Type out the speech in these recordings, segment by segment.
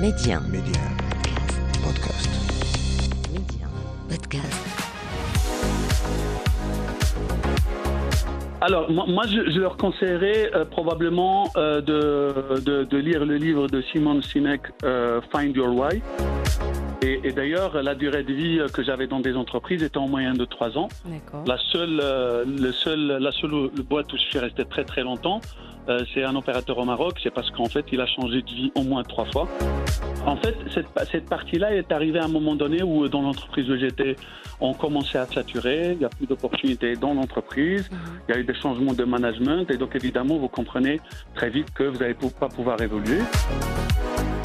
Média. Média. Podcast. Média. Podcast. Alors, moi, moi, je, je leur conseillerais euh, probablement euh, de, de, de lire le livre de Simon Sinek, euh, Find Your Why. Et, et d'ailleurs, la durée de vie que j'avais dans des entreprises était en moyenne de trois ans. D'accord. La seule, euh, le seul, la seule boîte où je suis resté très très longtemps, euh, c'est un opérateur au Maroc. C'est parce qu'en fait, il a changé de vie au moins trois fois. En fait, cette, cette partie-là est arrivée à un moment donné où, dans l'entreprise où j'étais, on commençait à saturer. Il n'y a plus d'opportunités dans l'entreprise. Mhm. Il y a eu des changements de management. Et donc, évidemment, vous comprenez très vite que vous n'allez pas pouvoir évoluer.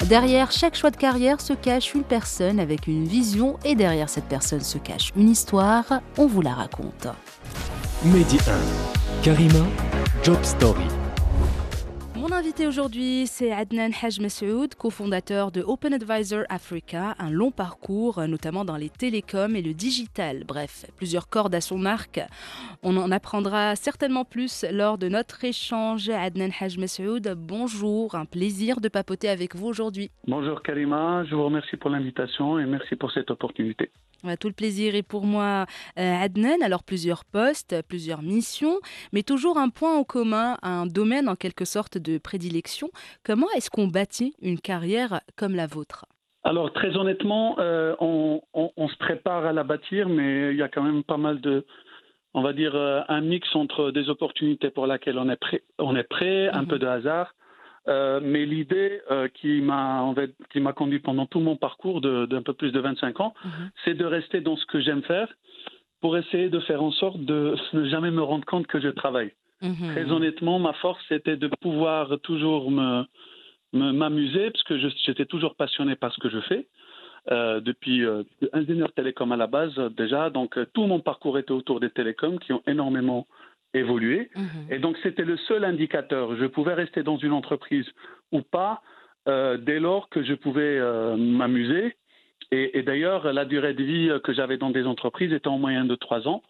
Derrière chaque choix de carrière se cache une personne avec une vision et derrière cette personne se cache une histoire. On vous la raconte. Mehdi 1. Karima, Job Story. Invité aujourd'hui, c'est Adnan Haj Massoud, cofondateur de Open Advisor Africa, un long parcours, notamment dans les télécoms et le digital. Bref, plusieurs cordes à son arc. On en apprendra certainement plus lors de notre échange. Adnan Haj Massoud, bonjour, un plaisir de papoter avec vous aujourd'hui. Bonjour Karima, je vous remercie pour l'invitation et merci pour cette opportunité. Ouais, Tout le plaisir est pour moi, euh, Adnan. Alors, plusieurs postes, plusieurs missions, mais toujours un point en commun, un domaine en quelque sorte de prédilection. Comment est-ce qu'on bâtit une carrière comme la vôtre? Alors, très honnêtement, euh, on, on- on se prépare à la bâtir, mais il y a quand même pas mal de, on va dire, euh, un mix entre des opportunités pour lesquelles on est prêt, on est prêt un Mhm. peu de hasard. Euh, mais l'idée euh, qui m'a en fait, qui m'a conduit pendant tout mon parcours de- d'un peu plus de 25 ans, Mhm. c'est de rester dans ce que j'aime faire pour essayer de faire en sorte de ne jamais me rendre compte que je travaille. Mhm. Très honnêtement, ma force, c'était de pouvoir toujours me me- m'amuser, parce que je- j'étais toujours passionné par ce que je fais. Euh, depuis euh, ingénieur télécom à la base euh, déjà, donc tout mon parcours était autour des télécoms qui ont énormément évolué. Mhm. Et donc c'était le seul indicateur. Je pouvais rester dans une entreprise ou pas euh, dès lors que je pouvais euh, m'amuser. Et, et d'ailleurs, la durée de vie euh, que j'avais dans des entreprises était en moyenne de trois ans.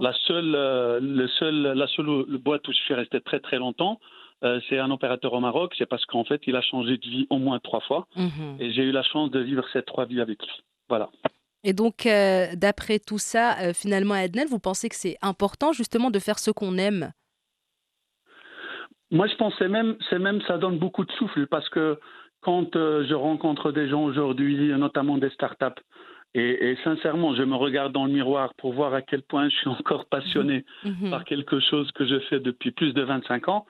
La seule, euh, le seul, la seule boîte où je suis resté très très longtemps, c'est un opérateur au Maroc. C'est parce qu'en fait, il a changé de vie au moins trois fois. Mhm. Et j'ai eu la chance de vivre ces trois vies avec lui. Voilà. Et donc, euh, d'après tout ça, euh, finalement, Adnan, vous pensez que c'est important justement de faire ce qu'on aime? Moi, je pensais même, c'est même, ça donne beaucoup de souffle parce que quand euh, je rencontre des gens aujourd'hui, notamment des startups, et, et sincèrement, je me regarde dans le miroir pour voir à quel point je suis encore passionné Mhm. par quelque chose que je fais depuis plus de 25 ans.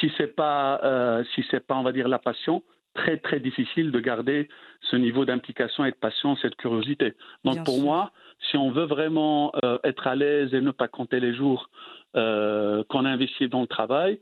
Si c'est pas, si c'est pas, on va dire, la passion, très très difficile de garder ce niveau d'implication et de passion, cette curiosité. Donc Bien pour sûr. moi, si on veut vraiment euh, être à l'aise et ne pas compter les jours euh, qu'on investit dans le travail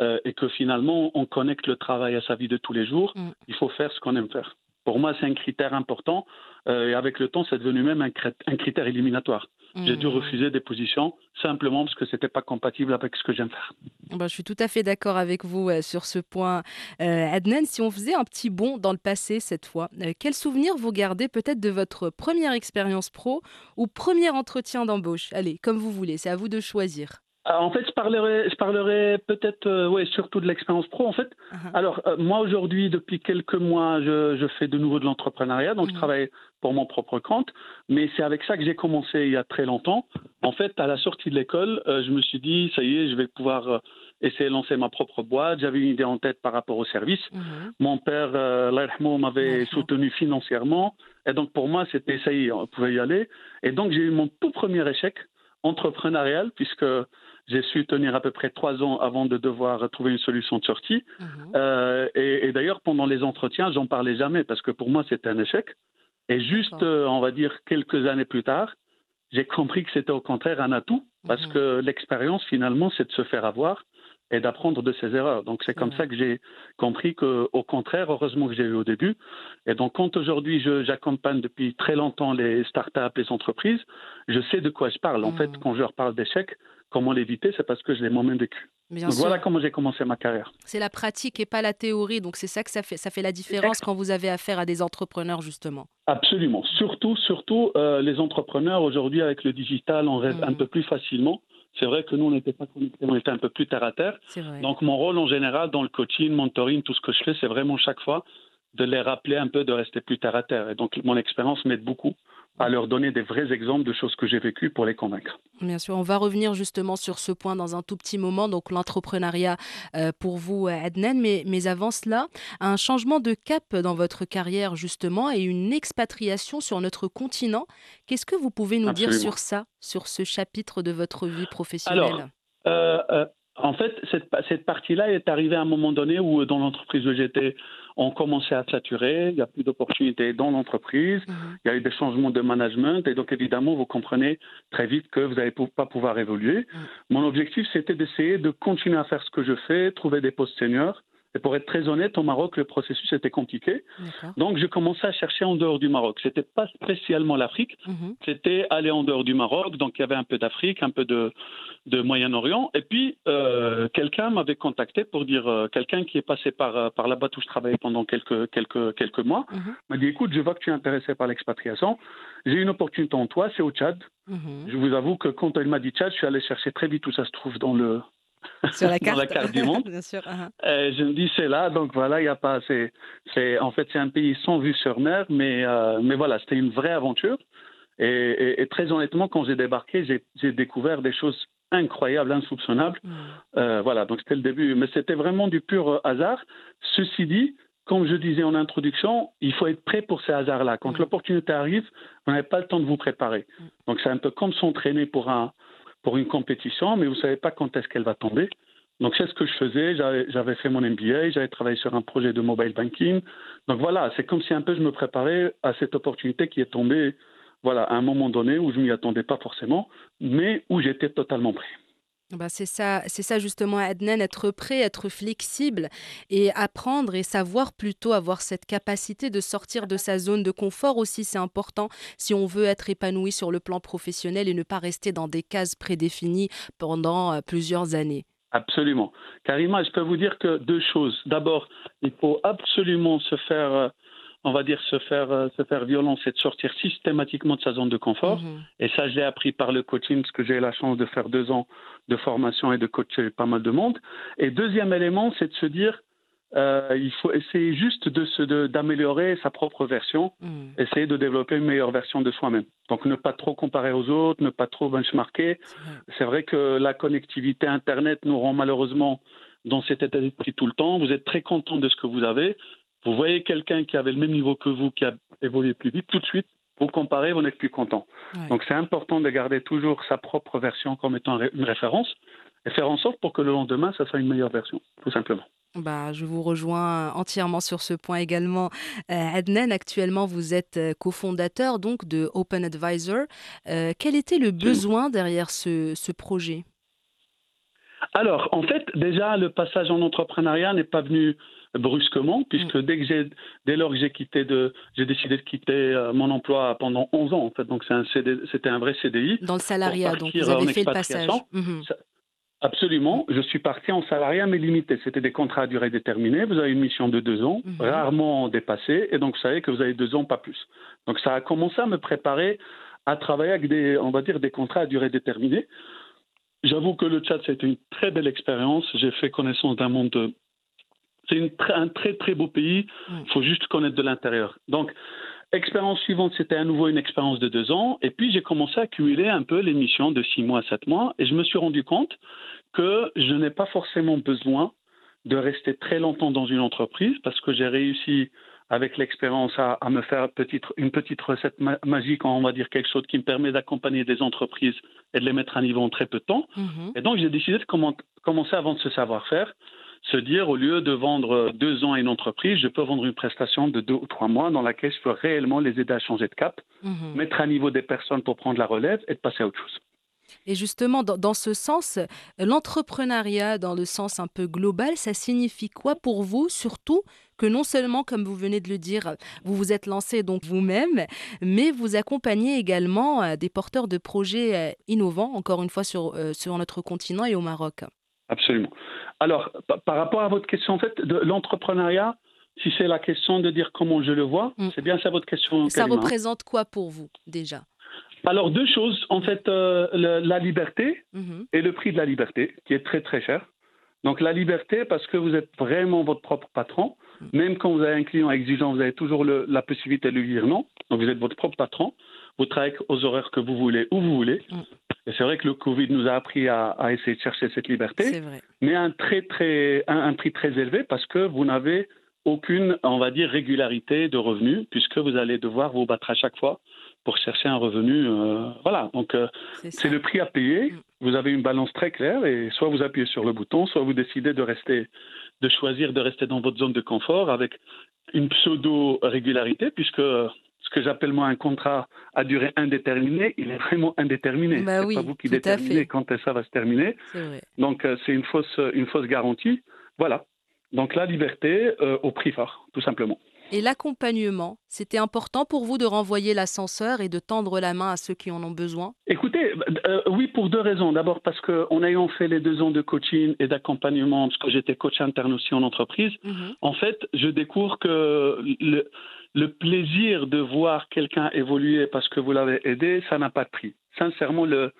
euh, et que finalement on connecte le travail à sa vie de tous les jours, Mm. il faut faire ce qu'on aime faire. Pour moi, c'est un critère important euh, et avec le temps, c'est devenu même un critère éliminatoire. J'ai dû Mhm. refuser des positions simplement parce que c'était pas compatible avec ce que j'aime faire. Bah, je suis tout à fait d'accord avec vous euh, sur ce point. Euh, Adnan, si on faisait un petit bond dans le passé cette fois, euh, quel souvenir vous gardez peut-être de votre première expérience pro ou premier entretien d'embauche? Allez, comme vous voulez, c'est à vous de choisir. Euh, En fait, je parlerai, je parlerai peut-être, euh, ouais, surtout de l'expérience pro. En fait, Mhm. alors euh, moi aujourd'hui, depuis quelques mois, je, je fais de nouveau de l'entrepreneuriat, donc je travaille pour mon propre compte. Mais c'est avec ça que j'ai commencé il y a très longtemps. En fait, à la sortie de l'école, euh, je me suis dit, ça y est, je vais pouvoir euh, essayer de lancer ma propre boîte. J'avais une idée en tête par rapport au service. Mhm. Mon père, euh, m'avait soutenu financièrement. Et donc, pour moi, c'était ça y est, on pouvait y aller. Et donc, j'ai eu mon tout premier échec entrepreneurial, puisque j'ai su tenir à peu près trois ans avant de devoir trouver une solution de sortie. Mhm. Euh, et et d'ailleurs, pendant les entretiens, j'en parlais jamais, parce que pour moi, c'était un échec. Et juste, euh, on va dire, quelques années plus tard, j'ai compris que c'était au contraire un atout, parce Mhm. que l'expérience, finalement, c'est de se faire avoir et d'apprendre de ses erreurs. Donc, c'est comme ça que j'ai compris que, au contraire, heureusement que j'ai eu au début. Et donc, quand aujourd'hui, j'accompagne depuis très longtemps les startups, les entreprises, je sais de quoi je parle. En Mhm. fait, quand je leur parle d'échecs, comment l'éviter, c'est parce que je l'ai moi-même vécu. Donc, voilà comment j'ai commencé ma carrière. c'est la pratique et pas la théorie, donc c'est ça que ça fait, ça fait la différence quand vous avez affaire à des entrepreneurs justement. Absolument. Surtout, surtout euh, les entrepreneurs aujourd'hui avec le digital, on rêve Mhm. un peu plus facilement. C'est vrai que nous, on n'était pas connectés, on était un peu plus terre à terre. Donc, mon rôle en général dans le coaching, mentoring, tout ce que je fais, c'est vraiment chaque fois de les rappeler un peu, de rester plus terre à terre. Et donc, mon expérience m'aide beaucoup à leur donner des vrais exemples de choses que j'ai vécues pour les convaincre. Bien sûr, on va revenir justement sur ce point dans un tout petit moment, donc l'entrepreneuriat euh, pour vous, Adnan. Mais, mais avant cela, un changement de cap dans votre carrière justement et une expatriation sur notre continent. Qu'est-ce que vous pouvez nous dire sur ça, sur ce chapitre de votre vie professionnelle? Alors, euh, euh, en fait, cette, cette partie-là est arrivée à un moment donné où dans l'entreprise où j'étais, ont commencé à saturer, il n'y a plus d'opportunités dans l'entreprise, mhm. il y a eu des changements de management, et donc évidemment, vous comprenez très vite que vous n'allez pas pouvoir évoluer. Mhm. Mon objectif, c'était d'essayer de continuer à faire ce que je fais, trouver des postes seniors. Et pour être très honnête, au Maroc, le processus était compliqué. Donc, je commençais à chercher en dehors du Maroc. Ce n'était pas spécialement l'Afrique, mhm. c'était aller en dehors du Maroc. Donc, il y avait un peu d'Afrique, un peu de, de Moyen-Orient. Et puis, euh, quelqu'un m'avait contacté pour dire, euh, quelqu'un qui est passé par, euh, par là-bas où je travaillais pendant quelques, quelques, quelques mois, mhm. m'a dit, écoute, je vois que tu es intéressé par l'expatriation. J'ai une opportunité en toi, c'est au Tchad. Mhm. Je vous avoue que quand il m'a dit Tchad, je suis allé chercher très vite où ça se trouve dans le, sur la carte, dans la carte du monde. Bien sûr. Uh-huh. je me dis c'est là, donc voilà, il y a pas, c'est, c'est, en fait c'est un pays sans vue sur mer, mais mais voilà, c'était une vraie aventure. Et, et, très honnêtement, quand j'ai débarqué, j'ai, découvert des choses incroyable, insoupçonnable. Mm. Euh, voilà, donc c'était le début. Mais c'était vraiment du pur euh, hasard. Ceci dit, comme je disais en introduction, il faut être prêt pour ces hasards-là. Quand mm. l'opportunité arrive, vous n'avez pas le temps de vous préparer. Mm. Donc c'est un peu comme s'entraîner pour, un, pour une compétition, mais vous ne savez pas quand est-ce qu'elle va tomber. Donc c'est ce que je faisais. J'avais fait mon MBA, j'avais travaillé sur un projet de mobile banking. Donc voilà, c'est comme si un peu je me préparais à cette opportunité qui est tombée voilà, à un moment donné où je m'y attendais pas forcément, mais où j'étais totalement prêt. Bah c'est ça, c'est ça justement, Adnan, être prêt, être flexible et apprendre et savoir plutôt avoir cette capacité de sortir de sa zone de confort aussi, c'est important si on veut être épanoui sur le plan professionnel et ne pas rester dans des cases prédéfinies pendant euh, plusieurs années. Absolument. Karima, je peux vous dire que deux choses. D'abord, il faut absolument se faire euh, on va dire, se faire, euh, se faire violence et de sortir systématiquement de sa zone de confort. Mhm. Et ça, je l'ai appris par le coaching, parce que j'ai eu la chance de faire deux ans de formation et de coacher pas mal de monde. Et deuxième élément, c'est de se dire, euh, il faut essayer juste de d'améliorer sa propre version, mhm. essayer de développer une meilleure version de soi-même. Donc ne pas trop comparer aux autres, ne pas trop benchmarker. C'est vrai que la connectivité Internet nous rend malheureusement dans cet état d'esprit tout le temps. Vous êtes très content de ce que vous avez, vous voyez quelqu'un qui avait le même niveau que vous, qui a évolué plus vite, tout de suite, vous comparez, vous n'êtes plus content. Donc c'est important de garder toujours sa propre version comme étant une référence et faire en sorte pour que le lendemain, ça soit une meilleure version, tout simplement. Bah, je vous rejoins entièrement sur ce point également. Euh, Adnan, actuellement, vous êtes euh, cofondateur donc de Open Advisor. Euh, quel était le besoin derrière ce, ce projet? Alors, en fait, déjà, le passage en entrepreneuriat n'est pas venu brusquement, puisque mm. dès, que j'ai, dès lors que j'ai quitté de, j'ai décidé de quitter euh, mon emploi pendant 11 ans, en fait, donc c'est un c'était un vrai CDI. Dans le salariat, donc vous avez fait le passage. Mhm. Absolument. Je suis parti en salariat, mais limité. C'était des contrats à durée déterminée. Vous avez une mission de deux ans, mhm. rarement dépassée, et donc vous savez que vous avez deux ans, pas plus. Donc ça a commencé à me préparer à travailler avec des, on va dire, des contrats à durée déterminée. J'avoue que le chat, c'était une très belle expérience. J'ai fait connaissance d'un monde c'est un très très beau pays. Il faut juste connaître de l'intérieur. Donc, expérience suivante, c'était à nouveau une expérience de deux ans. Et puis, j'ai commencé à cumuler un peu les missions de six mois, sept mois. Et je me suis rendu compte que je n'ai pas forcément besoin de rester très longtemps dans une entreprise parce que j'ai réussi avec l'expérience à, me faire une petite recette magique, on va dire quelque chose qui me permet d'accompagner des entreprises et de les mettre à niveau en très peu de temps. Mm-hmm. Et donc j'ai décidé de commencer à vendre ce savoir-faire se dire, au lieu de vendre deux ans à une entreprise, je peux vendre une prestation de deux ou trois mois dans laquelle je peux réellement les aider à changer de cap, mhm. mettre à niveau des personnes pour prendre la relève et de passer à autre chose. Et justement, dans, ce sens, l'entrepreneuriat, dans le sens un peu global, ça signifie quoi pour vous, surtout que non seulement, comme vous venez de le dire, vous vous êtes lancé donc vous-même, mais vous accompagnez également euh, des porteurs de projets euh, innovants, encore une fois sur, euh, sur notre continent et au Maroc. Absolument. Alors, par rapport à votre question, en fait, de l'entrepreneuriat, si c'est la question de dire comment je le vois, mm. c'est bien ça votre question. Ça représente quoi pour vous déjà? Alors, deux choses. En fait, euh, la liberté mm-hmm. et le prix de la liberté, qui est très très cher. Donc, la liberté, parce que vous êtes vraiment votre propre patron. Même quand vous avez un client exigeant, vous avez toujours le, la possibilité de lui dire non. Donc vous êtes votre propre patron. Vous travaillez aux horaires que vous voulez, où vous voulez. Mm. Et c'est vrai que le Covid nous a appris à, à essayer de chercher cette liberté, C'est vrai. mais à un, très, très, un, un prix très élevé parce que vous n'avez aucune, on va dire, régularité de revenus, puisque vous allez devoir vous battre à chaque fois pour chercher un revenu. euh, voilà, donc euh, C'est le prix à payer. Mm. Vous avez une balance très claire et soit vous appuyez sur le bouton, soit vous décidez de rester, de choisir de rester dans votre zone de confort avec une pseudo-régularité, puisque euh, ce que j'appelle moi un contrat à durée indéterminée, il est vraiment indéterminé. Bah c'est oui, pas vous qui déterminez quand ça va se terminer. Donc euh, c'est une fausse, une fausse garantie. Voilà. Donc la liberté au prix fort, tout simplement. Et l'accompagnement, c'était important pour vous de renvoyer l'ascenseur et de tendre la main à ceux qui en ont besoin? Écoutez, euh, oui, pour deux raisons. D'abord parce qu'en ayant fait les deux ans de coaching et d'accompagnement, parce que j'étais coach interne aussi en entreprise, Mhm. en fait, je découvre que le, le plaisir de voir quelqu'un évoluer parce que vous l'avez aidé, ça n'a pas de prix. Sincèrement, le,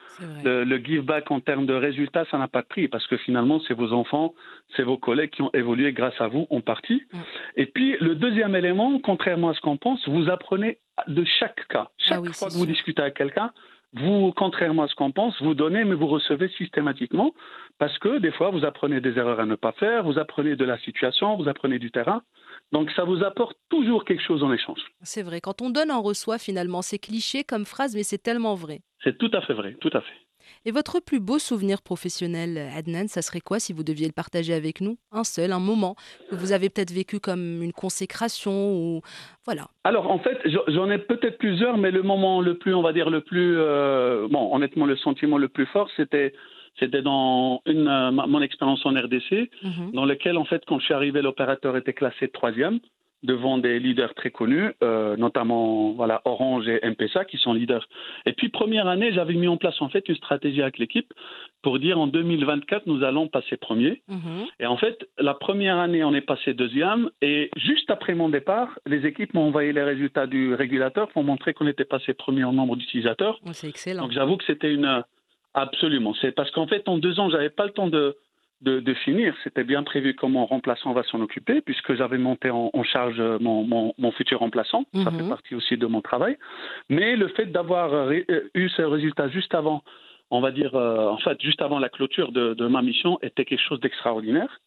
give back en termes de résultats, ça n'a pas de prix parce que finalement, c'est vos enfants, c'est vos collègues qui ont évolué grâce à vous en partie. Et puis, le deuxième élément, contrairement à ce qu'on pense, vous apprenez de chaque cas. Chaque Ah oui, fois que vous discutez avec quelqu'un, vous, contrairement à ce qu'on pense, vous donnez, mais vous recevez systématiquement parce que des fois, vous apprenez des erreurs à ne pas faire, vous apprenez de la situation, vous apprenez du terrain. Donc, ça vous apporte toujours quelque chose en échange. C'est vrai. Quand on donne, on reçoit finalement. C'est cliché comme phrase, mais c'est tellement vrai. C'est tout à fait vrai, tout à fait. Et votre plus beau souvenir professionnel, Adnan, ça serait quoi si vous deviez le partager avec nous? Un seul, un moment que vous avez peut-être vécu comme une consécration ou voilà. Alors en fait, j'en- ai peut-être plusieurs, mais le moment le plus, on va dire le plus, euh, bon, honnêtement, le sentiment le plus fort, c'était, c'était dans une, euh, ma- mon expérience en RDC, Mhm. dans lequel en fait, quand je suis arrivé, l'opérateur était classé troisième devant des leaders très connus, euh, notamment voilà Orange et MPSA qui sont leaders. Et puis première année, j'avais mis en place en fait une stratégie avec l'équipe pour dire en 2024 nous allons passer premier. Mhm. Et en fait, la première année, on est passé deuxième. Et juste après mon départ, les équipes m'ont envoyé les résultats du régulateur pour montrer qu'on était passé premier en nombre d'utilisateurs. Oh, c'est excellent. Donc j'avoue que c'était une. Absolument. C'est parce qu'en fait, en deux ans, j'avais pas le temps de, de, de finir. C'était bien prévu comment mon remplaçant va s'en occuper, puisque j'avais monté en, en charge mon, mon, mon futur remplaçant. Ça Mhm. fait partie aussi de mon travail. Mais le fait d'avoir euh, eu ce résultat juste avant, on va dire, euh, en fait, juste avant la clôture de, de ma mission, était quelque chose d'extraordinaire.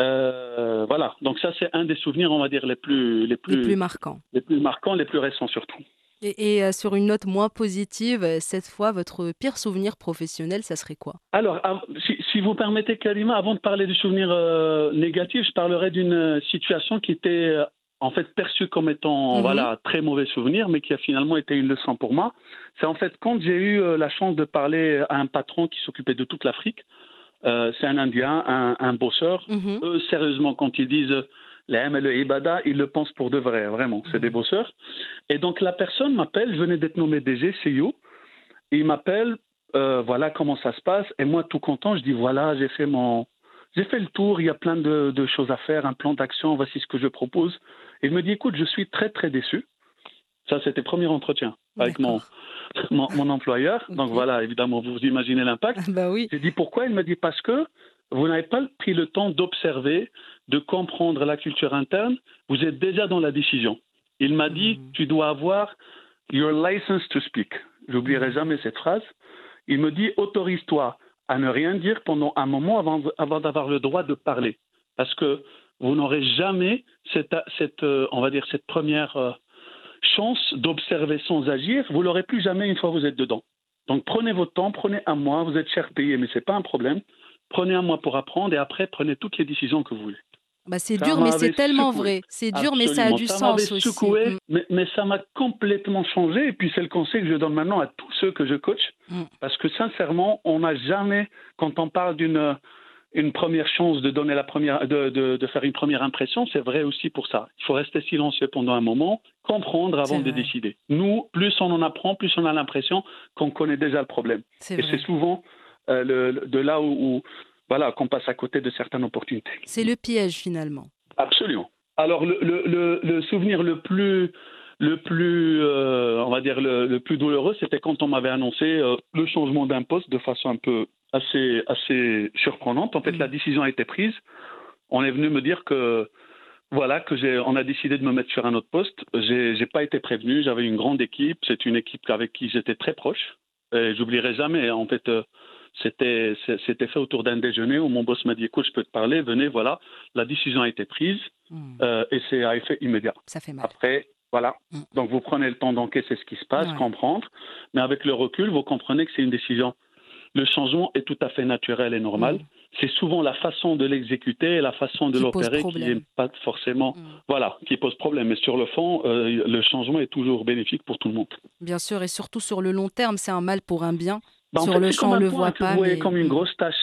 Euh, voilà. Donc ça, c'est un des souvenirs, on va dire, les plus, les plus, Les plus marquants. les plus marquants, les plus récents surtout. Et, et, euh, sur une note moins positive, euh, cette fois, votre pire souvenir professionnel, ça serait quoi? Alors, si, si vous permettez, Karima, avant de parler du souvenir euh, négatif, je parlerai d'une situation qui était euh, en fait perçue comme étant Mhm. voilà très mauvais souvenir, mais qui a finalement été une leçon pour moi. C'est en fait quand j'ai eu euh, la chance de parler à un patron qui s'occupait de toute l'Afrique. c'est un Indien, un, un bosseur. Mhm. Eux, sérieusement, quand ils disent les M et le Ibada, ils le pensent pour de vrai, vraiment. C'est des bosseurs. Et donc la personne m'appelle, je venais d'être nommé DG, CEO. Il m'appelle, euh, voilà comment ça se passe. Et moi, tout content, je dis voilà, j'ai fait mon, j'ai fait le tour. Il y a plein de, de choses à faire, un plan d'action. Voici ce que je propose. Et il me dit écoute, je suis très très déçu. Ça, c'était premier entretien avec mon, mon, mon employeur. Donc voilà, évidemment, vous imaginez l'impact. bah oui. J'ai dit pourquoi? Il me dit parce que vous n'avez pas pris le temps d'observer, de comprendre la culture interne. Vous êtes déjà dans la décision. Il m'a dit Mhm. tu dois avoir your license to speak. J'oublierai Mhm. jamais cette phrase. Il me dit autorise-toi à ne rien dire pendant un moment avant, avant d'avoir le droit de parler, parce que vous n'aurez jamais cette, cette euh, on va dire cette première euh, chance d'observer sans agir. Vous l'aurez plus jamais une fois que vous êtes dedans. Donc prenez votre temps, prenez un mois, vous êtes cher payé, mais c'est pas un problème. Prenez un mois pour apprendre et après prenez toutes les décisions que vous voulez. Bah, c'est dur, mais c'est tellement secoué. vrai. C'est dur, mais ça a du ça sens aussi. secoué, Mm. mais, mais ça m'a complètement changé. Et puis c'est le conseil que je donne maintenant à tous ceux que je coach. Mm. Parce que sincèrement, on n'a jamais, quand on parle d'une une première chance de donner la première, de, de, de faire une première impression, c'est vrai aussi pour ça. Il faut rester silencieux pendant un moment, comprendre avant de décider. Nous, plus on en apprend, plus on a l'impression qu'on connaît déjà le problème. C'est Et c'est souvent euh, le- de là où, où, voilà qu'on passe à côté de certaines opportunités. C'est le piège finalement. Absolument. Alors le, le, le, le souvenir le plus le plus euh, on va dire le, le plus douloureux, c'était quand on m'avait annoncé euh, le changement d'un poste de façon un peu assez assez surprenante. En fait, Mhm. la décision a été prise. On est venu me dire que voilà, que j'ai, on a décidé de me mettre sur un autre poste. J'ai, j'ai pas été prévenu. J'avais une grande équipe. C'est une équipe avec qui j'étais très proche. Et j'oublierai jamais. En fait, euh, c'était, fait autour d'un déjeuner où mon boss m'a dit "Écoute, je peux te parler. Venez, voilà. La décision a été prise Hmm. euh, et c'est à effet immédiat. Ça fait mal. Après, voilà. Mm. Donc vous prenez le temps d'encaisser ce qui se passe, Ouais. comprendre. Mais avec le recul, vous comprenez que c'est une décision. Le changement est tout à fait naturel et normal. Mm. C'est souvent la façon de l'exécuter et la façon de l'opérer qui n'est pas forcément, Mm. voilà, qui pose problème. Mais sur le fond, euh, le changement est toujours bénéfique pour tout le monde. Bien sûr, et surtout sur le long terme, c'est un mal pour un bien. Bah, Sur fait, le champ, on le voit pas, Vous voyez mais- comme une grosse tâche.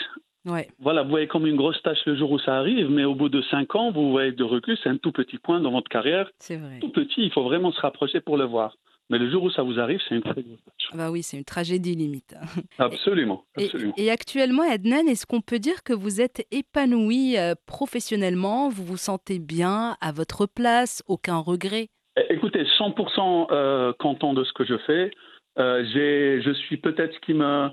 Ouais. Voilà, vous voyez comme une grosse tâche le jour où ça arrive, mais au bout de cinq ans, vous voyez de recul, c'est un tout petit point dans votre carrière. C'est vrai. Tout petit, il faut vraiment se rapprocher pour le voir. Mais le jour où ça vous arrive, c'est une très grosse. Ah Bah oui, c'est une tragédie limite. Absolument, Et, absolument. et actuellement, Adnan, est-ce qu'on peut dire que vous êtes épanoui euh, professionnellement? Vous vous sentez bien à votre place Aucun regret? Eh, Écoutez, 100% euh, content de ce que je fais. Euh, je suis peut-être ce qui me,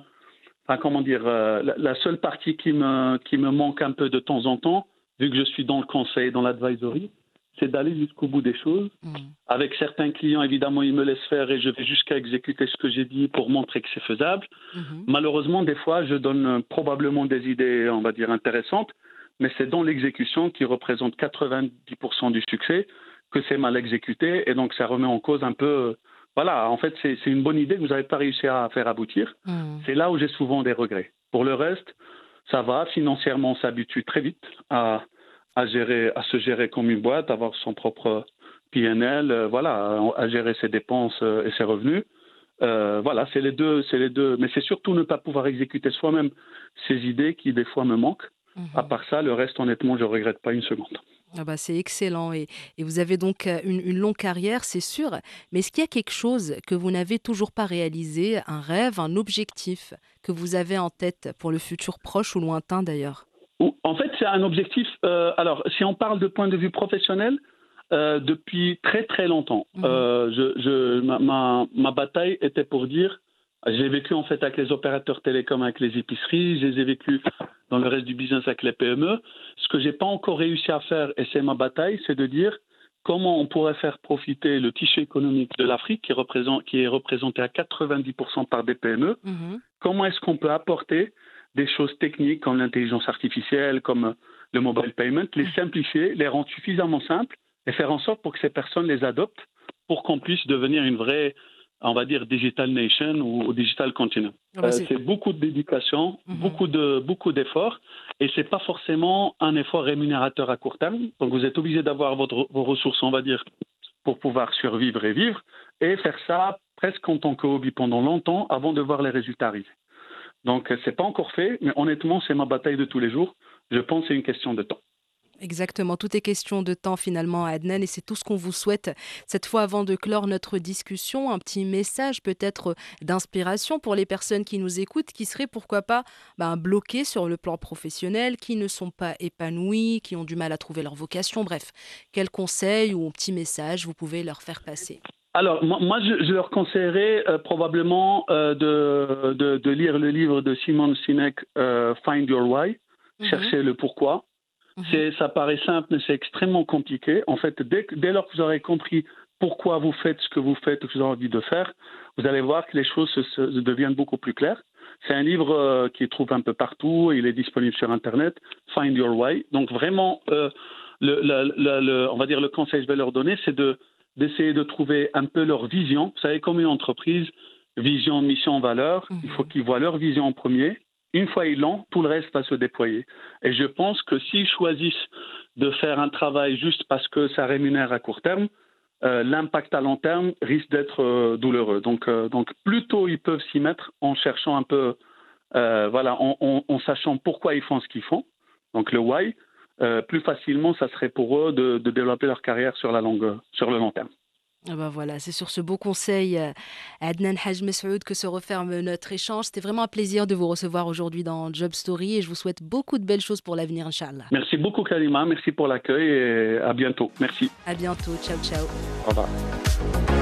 enfin, comment dire, euh, la, la seule partie qui me, qui me manque un peu de temps en temps, vu que je suis dans le conseil, dans l'advisory, c'est d'aller jusqu'au bout des choses. Hmm. Avec certains clients, évidemment, ils me laissent faire et je vais jusqu'à exécuter ce que j'ai dit pour montrer que c'est faisable. Mhm. Malheureusement, des fois, je donne euh, probablement des idées, on va dire, intéressantes, mais c'est dans l'exécution qui représente 90% du succès que c'est mal exécuté et donc ça remet en cause un peu. euh, Voilà, en fait, c'est une bonne idée que vous n'avez pas réussi à faire aboutir. Hmm. C'est là où j'ai souvent des regrets. Pour le reste, ça va. Financièrement, on s'habitue très vite à, à, gérer, à se gérer comme une boîte, avoir son propre PNL, euh, voilà, à, gérer ses dépenses euh, et ses revenus. Euh, voilà, c'est les deux, c'est les deux. Mais c'est surtout ne pas pouvoir exécuter soi-même ces idées qui des fois me manquent. Mhm. À part ça, le reste, honnêtement, je regrette pas une seconde. Ah bah, c'est excellent et, et vous avez donc une, une longue carrière, c'est sûr. Mais est-ce qu'il y a quelque chose que vous n'avez toujours pas réalisé, un rêve, un objectif que vous avez en tête pour le futur proche ou lointain d'ailleurs? En fait, c'est un objectif. euh, alors, si on parle de point de vue professionnel, euh, depuis très très longtemps, Mhm. euh, je, je- ma, ma, ma bataille était pour dire. J'ai vécu en fait avec les opérateurs télécoms, avec les épiceries, je les ai vécu dans le reste du business avec les PME. Ce que j'ai pas encore réussi à faire, et c'est ma bataille, c'est de dire comment on pourrait faire profiter le tissu économique de l'Afrique, qui, qui est représenté à 90% par des PME, Mhm. comment est-ce qu'on peut apporter des choses techniques comme l'intelligence artificielle, comme le mobile payment, les simplifier, les rendre suffisamment simples et faire en sorte pour que ces personnes les adoptent pour qu'on puisse devenir une vraie, on va dire, digital nation ou, digital continent. Ah bah, Euh, c'est- beaucoup de dédication, Mhm. beaucoup de beaucoup d'efforts, et c'est pas forcément un effort rémunérateur à court terme. Donc vous êtes obligé d'avoir vos ressources, on va dire, pour pouvoir survivre et vivre, et faire ça presque en tant que hobby pendant longtemps avant de voir les résultats arriver. Donc euh, c'est pas encore fait, mais honnêtement c'est ma bataille de tous les jours. Je pense que c'est une question de temps. Exactement, tout est question de temps finalement, Adnan, et c'est tout ce qu'on vous souhaite. Cette fois, avant de clore notre discussion, un petit message peut-être d'inspiration pour les personnes qui nous écoutent, qui seraient pourquoi pas ben, bloquées sur le plan professionnel, qui ne sont pas épanouies, qui ont du mal à trouver leur vocation. Bref, quel conseil ou un petit message vous pouvez leur faire passer? Alors, moi, moi, je, je leur conseillerais euh, probablement euh, de, de, de lire le livre de Simon Sinek, euh, Find Your Why, chercher le pourquoi. C'est, ça paraît simple, mais c'est extrêmement compliqué. En fait, dès, dès lors que vous aurez compris pourquoi vous faites ce que vous faites, ou que vous avez envie de faire, vous allez voir que les choses se, se- deviennent beaucoup plus claires. C'est un livre euh, qui trouve un peu partout, il est disponible sur Internet, Find Your Why. Donc vraiment, euh, le, le- le- le- on va dire le conseil que je vais leur donner, c'est de, d'essayer de trouver un peu leur vision. Vous savez, comme une entreprise, vision, mission, valeur, il faut qu'ils voient leur vision en premier. Une fois ils l'ont, tout le reste va se déployer. Et je pense que s'ils choisissent de faire un travail juste parce que ça rémunère à court terme, euh, l'impact à long terme risque d'être euh, douloureux. Donc, euh, donc plus tôt ils peuvent s'y mettre en cherchant un peu, voilà, en, en- en sachant pourquoi ils font ce qu'ils font, donc le why, euh, plus facilement ça serait pour eux de, de développer leur carrière sur, la longue, sur le long terme. Ah bah voilà, c'est sur ce beau conseil, euh, Adnan Haj Messoud, que se referme notre échange. C'était vraiment un plaisir de vous recevoir aujourd'hui dans Job Story et je vous souhaite beaucoup de belles choses pour l'avenir, Inch'Allah. Merci beaucoup Kalima, merci pour l'accueil et à bientôt. Merci. À bientôt, ciao ciao. Au revoir.